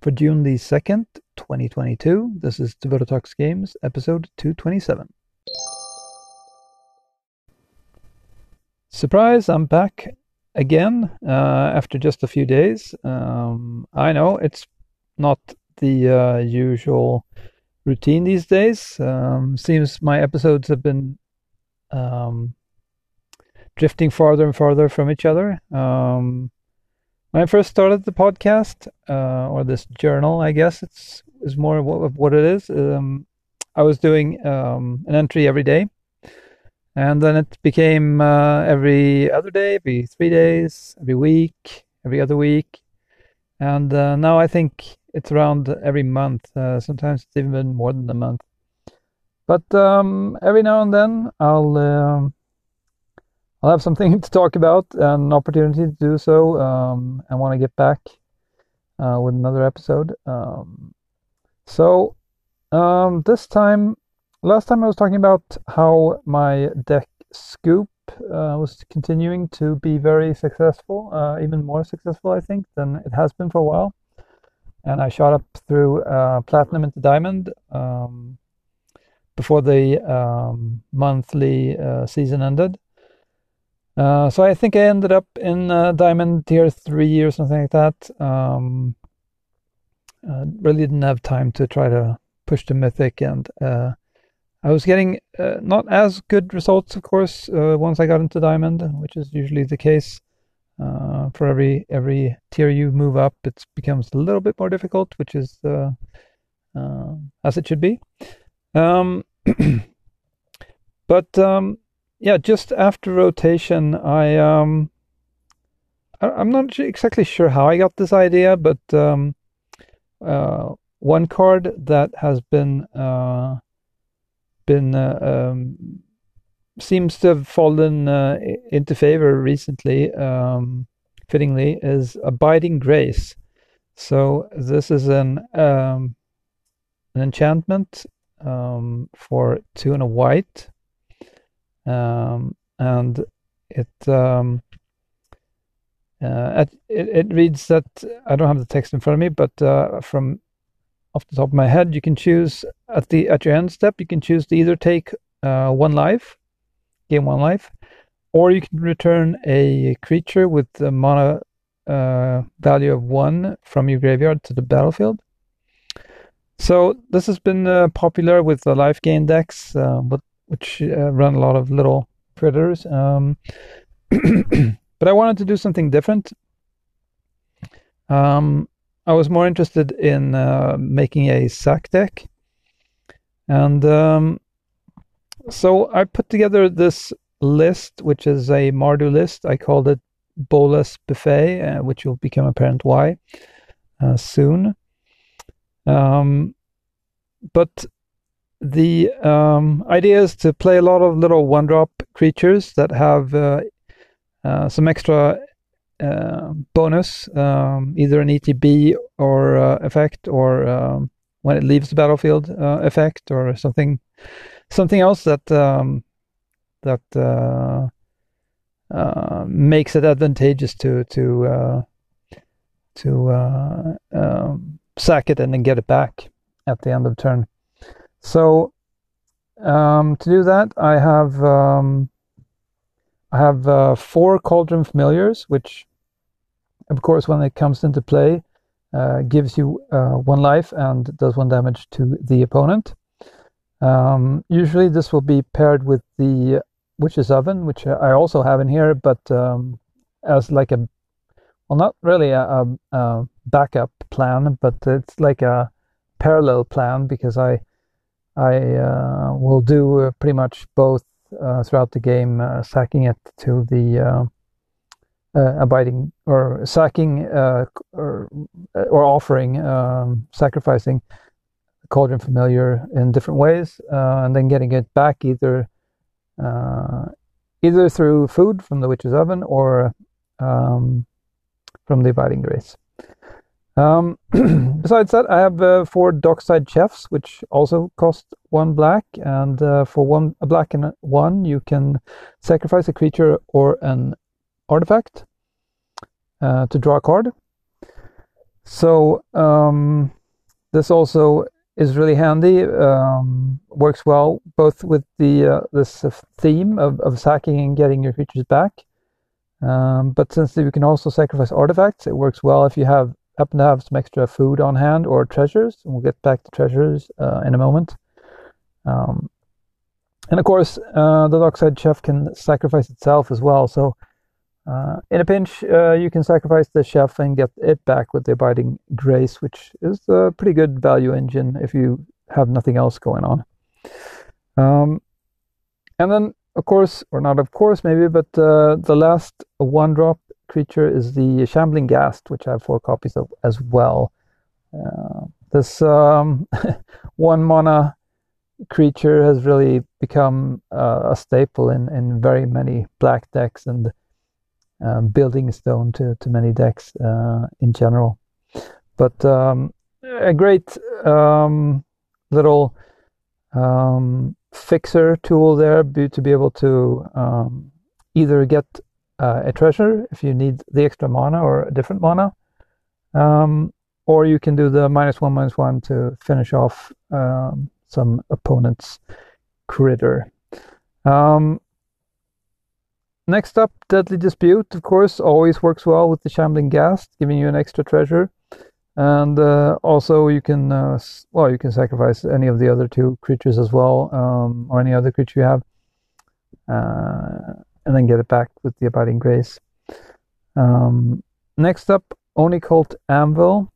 for June the 2nd, 2022. This is Devoto Talks Games, episode 227. Surprise, I'm back again uh, after just a few days. Um, I know it's not the uh, usual routine these days. Um, seems my episodes have been um, drifting farther and farther from each other. Um, when I first started the podcast, uh, or this journal, I guess it's is more of what it is. Um, I was doing um, an entry every day, and then it became uh, every other day, every three days, every week, every other week, and uh, now I think it's around every month. Uh, sometimes it's even more than a month. But um, every now and then I'll um, I'll have something to talk about, and an opportunity to do so. Um, I want to get back uh, with another episode. Um, so um, this time, last time I was talking about how my deck Scoop uh, was continuing to be very successful, uh, even more successful, I think, than it has been for a while. And I shot up through uh, platinum into diamond um, before the um, monthly uh, season ended. Uh, so I think I ended up in uh, Diamond Tier 3 or something like that. Um, uh, really didn't have time to try to push to Mythic, and uh, I was getting uh, not as good results, of course, once I got into Diamond, which is usually the case. for every every tier you move up, it becomes a little bit more difficult, which is as it should be. Um, but um, yeah, just after rotation, I um, I, am not exactly sure how I got this idea, but um, uh, one card that has been uh, been uh, um, seems to have fallen uh, into favor recently, um, fittingly, is Abiding Grace. So this is an um, an enchantment um, for two and a white um, and it, um, uh, it, it reads that I don't have the text in front of me, but uh, from off the top of my head, you can choose at the at your end step, you can choose to either take uh, one life, gain one life, or you can return a creature with the mana uh, value of one from your graveyard to the battlefield. So this has been uh, popular with the life gain decks, uh, but which uh, run a lot of little critters. Um, but I wanted to do something different. Um, I was more interested in uh, making a sack deck. And um, so I put together this list, which is a Mardu list. I called it Bolas Buffet, uh, which will become apparent why uh, soon. Um, but the um, idea is to play a lot of little one drop creatures that have uh, uh, some extra uh, bonus, um, either an ETB or uh, effect, or um, when it leaves the battlefield uh, effect, or something something else that um, that uh, makes it advantageous to to to um, sack it and then get it back at the end of turn. So um, to do that, I have um, I have uh, four Cauldron Familiars, which, of course, when it comes into play, uh, gives you uh, one life and does one damage to the opponent. Um, usually, this will be paired with the Witch's Oven, which I also have in here, but um, as like a well, not really a, a, a backup plan, but it's like a parallel plan because I I uh, will do uh, pretty much both uh, throughout the game, sacking it to the abiding or sacking or or offering um, sacrificing cauldron familiar in different ways, and then getting it back either either through food from the witch's oven or um, from the abiding grace. Um, besides that, I have uh, four dockside chefs, which also cost one black. And uh, for one a black and one, you can sacrifice a creature or an artifact uh, to draw a card. So um, this also is really handy. Um, works well both with the uh, this theme of, of sacking and getting your creatures back. Um, but since you can also sacrifice artifacts, it works well if you have happen to have some extra food on hand or treasures. And we'll get back to treasures uh, in a moment. Um, and of course, uh, the Dockside Chef can sacrifice itself as well. So uh, in a pinch, uh, you can sacrifice the chef and get it back with the Abiding Grace, which is a pretty good value engine if you have nothing else going on. Um, and then, of course, or not of course, maybe, but uh, the last one drop creature is the Shambling Ghast, which I have four copies of as well. Uh, this um, one mana creature has really become uh, a staple in, in very many black decks and um, building stone to, to many decks uh, in general. But um, a great um, little um, fixer tool there be, to be able to um, either get uh, a treasure if you need the extra mana or a different mana, um, or you can do the minus one minus one to finish off some opponent's critter. Um, Next up, Deadly Dispute, of course, always works well with the Shambling Ghast, giving you an extra treasure. And uh, also, you can, uh, well, you can sacrifice any of the other two creatures as well, um, or any other creature you have, uh, and then get it back with the Abiding Grace. Um, next up, Oni Cult Anvil.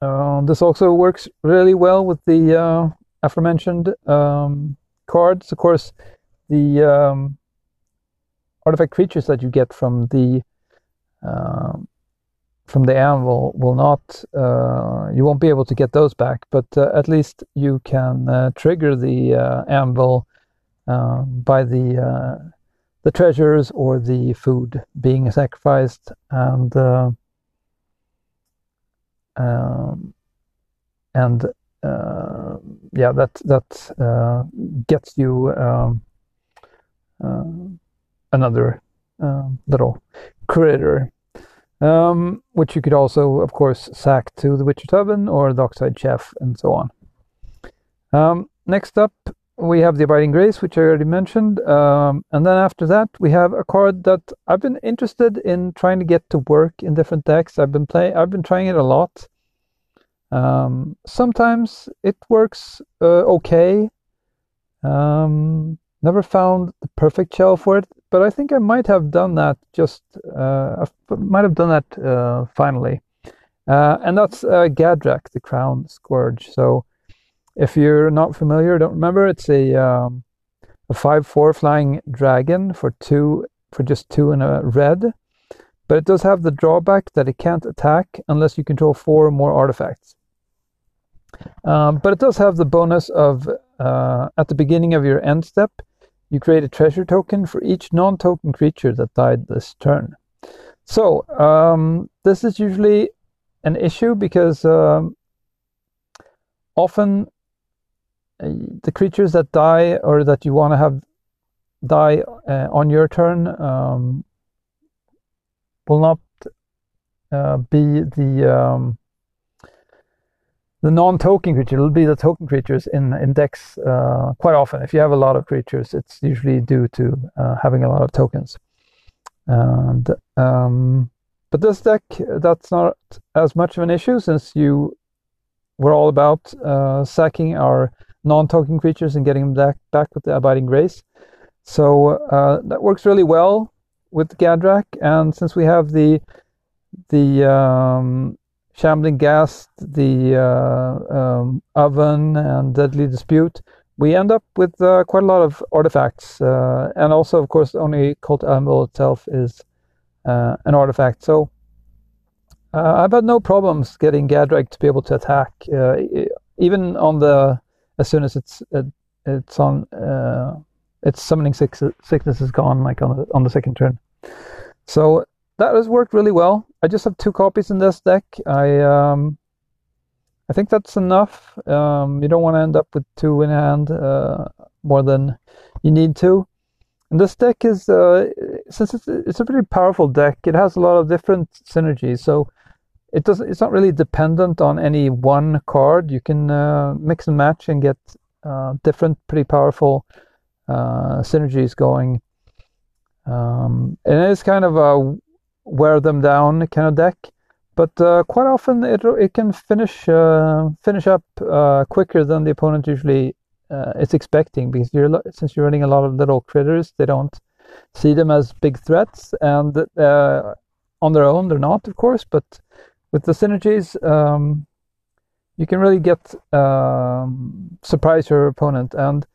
Uh, this also works really well with the uh, aforementioned um, cards. Of course, the um, artifact creatures that you get from the um, from the anvil will not uh, you won't be able to get those back but uh, at least you can uh, trigger the uh, anvil um, by the uh, the treasures or the food being sacrificed and uh, um, and yeah that that gets you um, another um, little critter, um, which you could also, of course, sack to the Witch's Oven or the Dockside Chef and so on. Um, next up, we have the Abiding Grace, which I already mentioned. Um, and then after that, we have a card that I've been interested in trying to get to work in different decks. I've been playing, I've been trying it a lot. Um, sometimes it works uh, okay. Um, never found the perfect shell for it but I think I might have done that just uh, I might have done that uh, finally, uh, and that's uh, Gadrak, the Crown Scourge. So if you're not familiar, don't remember, it's a um, a five four flying dragon for two for just two and a red, but it does have the drawback that it can't attack unless you control four or more artifacts. Um, but it does have the bonus of uh, at the beginning of your end step you create a treasure token for each non-token creature that died this turn. So um, this is usually an issue because um, often the creatures that die or that you want to have die uh, on your turn um, will not uh, be the um, the non-token creature It'll be the token creatures in index uh, quite often. If you have a lot of creatures, it's usually due to uh, having a lot of tokens. And um, but this deck, that's not as much of an issue since you were all about uh, sacking our non-token creatures and getting them back, back with the Abiding Grace. So uh, that works really well with Gadrak. And since we have the the um, Shambling Ghast, the uh, um, Oven, and Deadly Dispute, we end up with uh, quite a lot of artifacts. Uh, and also, of course, Oni Cult Anvil itself is uh, an artifact. So uh, I've had no problems getting Gadrak to be able to attack, even on the as soon as it's it's on its summoning sickness is gone, like on the on the second turn. So that has worked really well. I just have two copies in this deck. I um, I think that's enough. Um, you don't want to end up with two in hand uh, more than you need to. And this deck is uh, since it's, it's a pretty powerful deck. It has a lot of different synergies. So it does it's not really dependent on any one card. You can uh, mix and match and get uh, different, pretty powerful uh, synergies going. Um, and it's kind of a wear them down kind of deck, but uh, quite often it it can finish uh, finish up uh, quicker than the opponent usually is expecting because you're since you're running a lot of little critters, they don't see them as big threats, and on their own they're not, of course, but with the synergies, um, you can really get um, surprise your opponent. And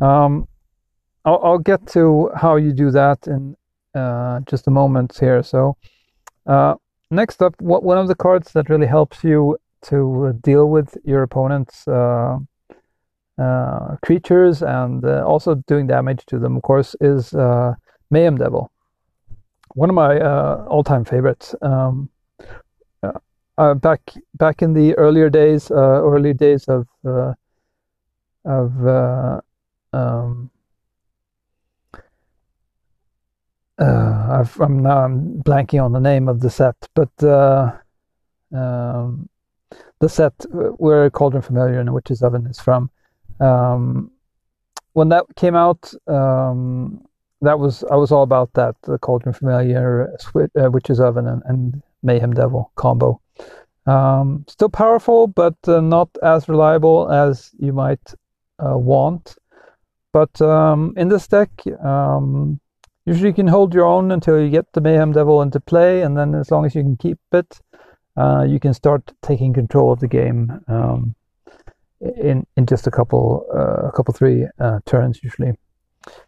um, I'll, I'll, get to how you do that in uh, just a moment here. So uh, next up, what, one of the cards that really helps you to deal with your opponent's uh, uh creatures and uh, also doing damage to them, of course, is uh, Mayhem Devil. One of my all-time favorites. Um, uh, back back in the earlier days, uh, early days of uh, of uh, um, uh, i am now I'm blanking on the name of the set, but uh, um, the set where Cauldron Familiar and Witch's Oven is from. Um, when that came out, um, that was I was all about that the Cauldron Familiar, Witch's Oven, and, and Mayhem Devil combo. Um, still powerful, but uh, not as reliable as you might uh, want. But um, in this deck, um, usually you can hold your own until you get the Mayhem Devil into play, and then as long as you can keep it, uh, you can start taking control of the game um, in in just a couple uh, a couple three uh, turns usually,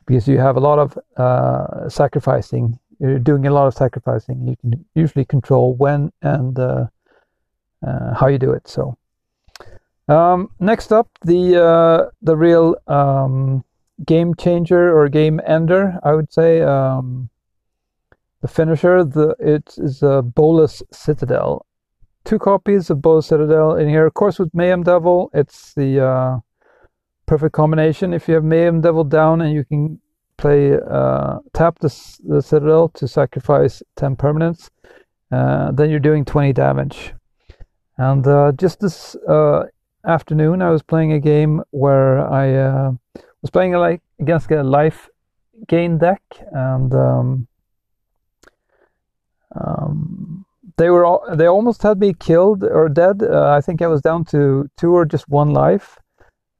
because you have a lot of uh, sacrificing. You're doing a lot of sacrificing. You can usually control when and uh, how you do it. So um, next up, the uh, the real um, game changer or game ender, I would say. Um, the finisher, the it is a Bolas Citadel. Two copies of Bolas Citadel in here. Of course, with Mayhem Devil, it's the uh, perfect combination. If you have Mayhem Devil down and you can play uh, tap the, the Citadel to sacrifice 10 permanents, uh, then you're doing 20 damage. And uh, just this uh, afternoon, I was playing a game where I uh, was playing like against a life gain deck, and um, um, they were all, they almost had me killed or dead. Uh, I think I was down to two or just one life.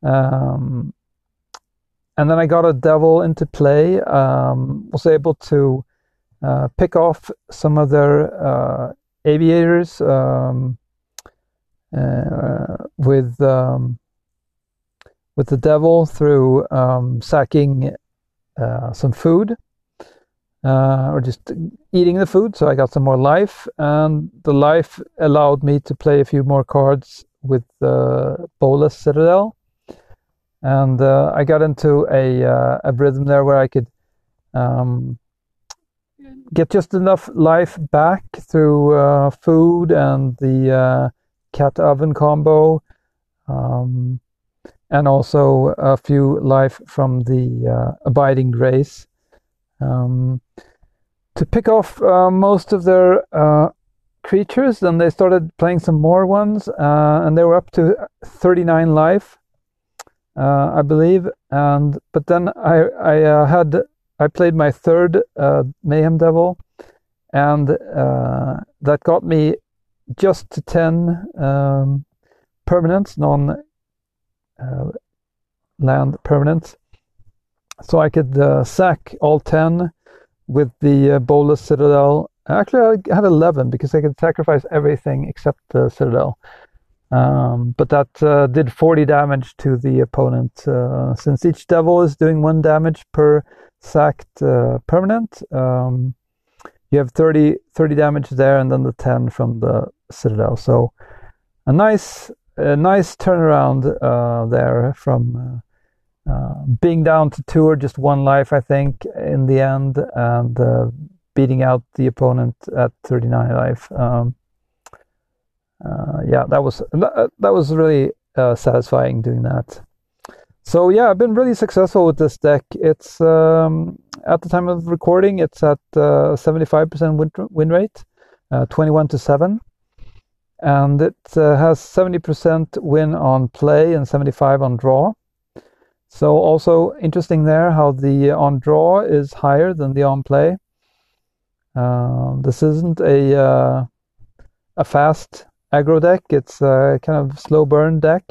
Um, and then I got a devil into play. Um, was able to uh, pick off some of their uh, aviators. Um, uh, with um, with the devil through um, sacking uh, some food uh, or just eating the food. So I got some more life, and the life allowed me to play a few more cards with the Bolas Citadel. And uh, I got into a uh, a rhythm there where I could um, get just enough life back through uh, food and the cat oven combo, um, and also a few life from the uh, abiding grace. Um, to pick off uh, most of their uh, creatures, then they started playing some more ones, uh, and they were up to 39 life, uh, I believe. And but then I I uh, had I played my third Mayhem Devil, and that got me just 10 um, permanents, non uh, land permanents. So I could uh, sack all 10 with the uh, Bolas Citadel. Actually, I had 11 because I could sacrifice everything except the Citadel. Um, but that uh, did 40 damage to the opponent. Uh, since each devil is doing one damage per sacked uh, permanent, um, you have 30, 30 damage there and then the 10 from the Citadel. So a nice, a nice turnaround uh, there from uh, uh, being down to two or just one life, I think, in the end, and uh, beating out the opponent at 39 life. Um, uh, yeah, that was that, that was really uh, satisfying doing that. So yeah, I've been really successful with this deck. It's um, at the time of recording, it's at 75% win, win rate, 21 to seven. and it uh, has 70% win on play and 75 on draw. So also interesting there how the on draw is higher than the on play. Um, this isn't a uh, a fast aggro deck. It's a kind of slow burn deck.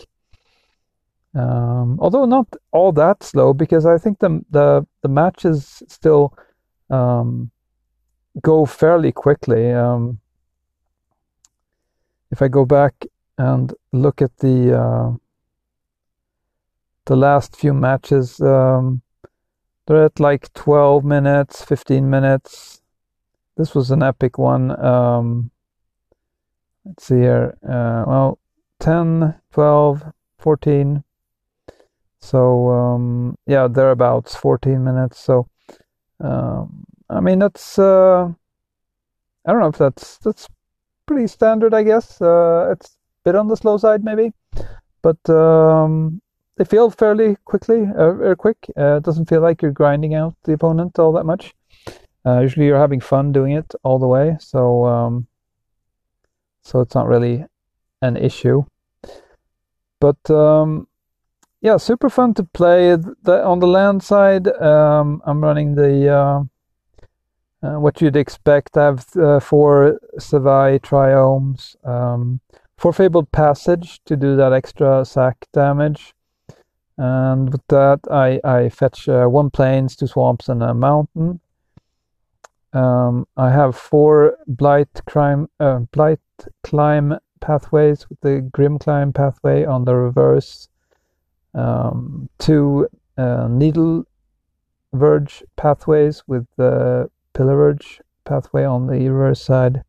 Um, although not all that slow, because I think the the the matches still um, go fairly quickly. Um, if I go back and look at the uh, the last few matches, um, they're at like 12 minutes, 15 minutes. This was an epic one. Um, let's see here. Uh, well, 10, 12, 14 so um, yeah, thereabouts 14 minutes. So um, I mean that's uh, I don't know if that's that's pretty standard. I guess uh, it's a bit on the slow side maybe, but um, they feel fairly quickly, uh, quick. Uh, it doesn't feel like you're grinding out the opponent all that much. Uh, usually you're having fun doing it all the way, so um, so it's not really an issue. But um, yeah, super fun to play. The, on the land side, um, I'm running the uh, uh, what you'd expect. I have uh, four Savai Triomes, um, four Fabled Passage to do that extra sack damage. And with that, I, I fetch uh, one plains, two swamps, and a mountain. Um, I have four blight crime, uh, blight climb pathways with the grim climb pathway on the reverse um, two uh, needle verge pathways with the pillar verge pathway on the reverse side,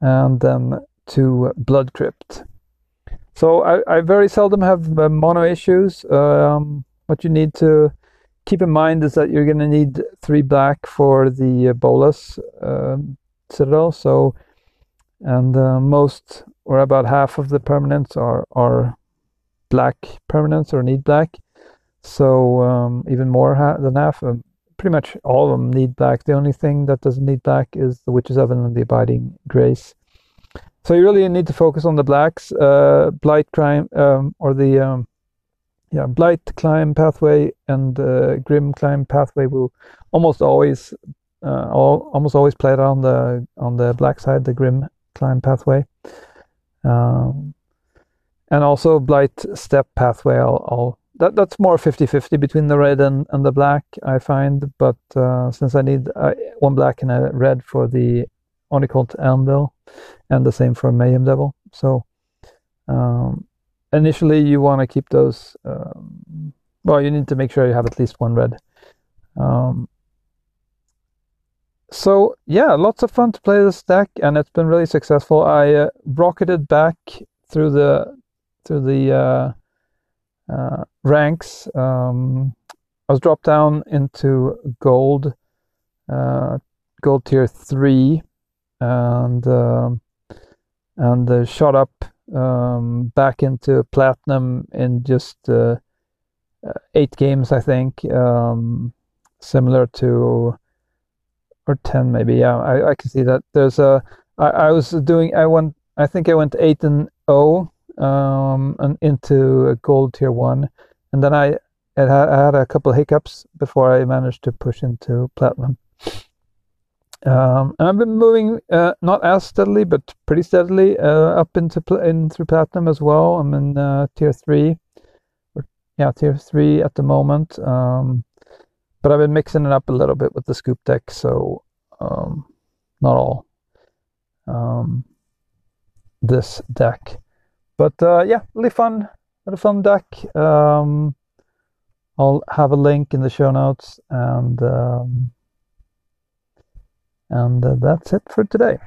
and then two blood crypt. So I, I very seldom have uh, mana issues. Um, what you need to keep in mind is that you're going to need three black for the uh, Bolas uh, citadel. So, and uh, most or about half of the permanents are are black permanents or need black. So um, even more ha- than half, um, pretty much all of them need black. The only thing that doesn't need black is the Witch's Oven and the Abiding Grace. So you really need to focus on the blacks. Uh, Blight Crime um, or the um, yeah Blight Climb pathway and uh, Grim Climb pathway will almost always uh, all, almost always play on the on the black side, the Grim Climb pathway. Um, and also blight step pathway I'll, I'll that that's more 50-50 between the red and, and the black I find. But uh, since I need uh, one black and a red for the Onicult Anvil and the same for Mayhem Devil. So um, initially you want to keep those um, well you need to make sure you have at least one red. Um, so yeah lots of fun to play this deck and it's been really successful. I uh, rocketed back through the to the uh, uh, ranks. Um, I was dropped down into gold, uh, gold tier three, and um, and shot up um, back into platinum in just uh, eight games, I think. Um, similar to or ten, maybe. Yeah, I, I can see that. There's a. I, I was doing. I went. I think I went eight and O um, and into gold tier one, and then I, had, I had a couple hiccups before I managed to push into platinum. Um, and I've been moving uh, not as steadily, but pretty steadily uh, up into pl- in through platinum as well. I'm in uh, tier three, or, yeah, tier three at the moment. Um, but I've been mixing it up a little bit with the scoop deck, so um, not all um, this deck. But uh, yeah, really fun, really fun deck. Um, I'll have a link in the show notes, and um, and uh, that's it for today.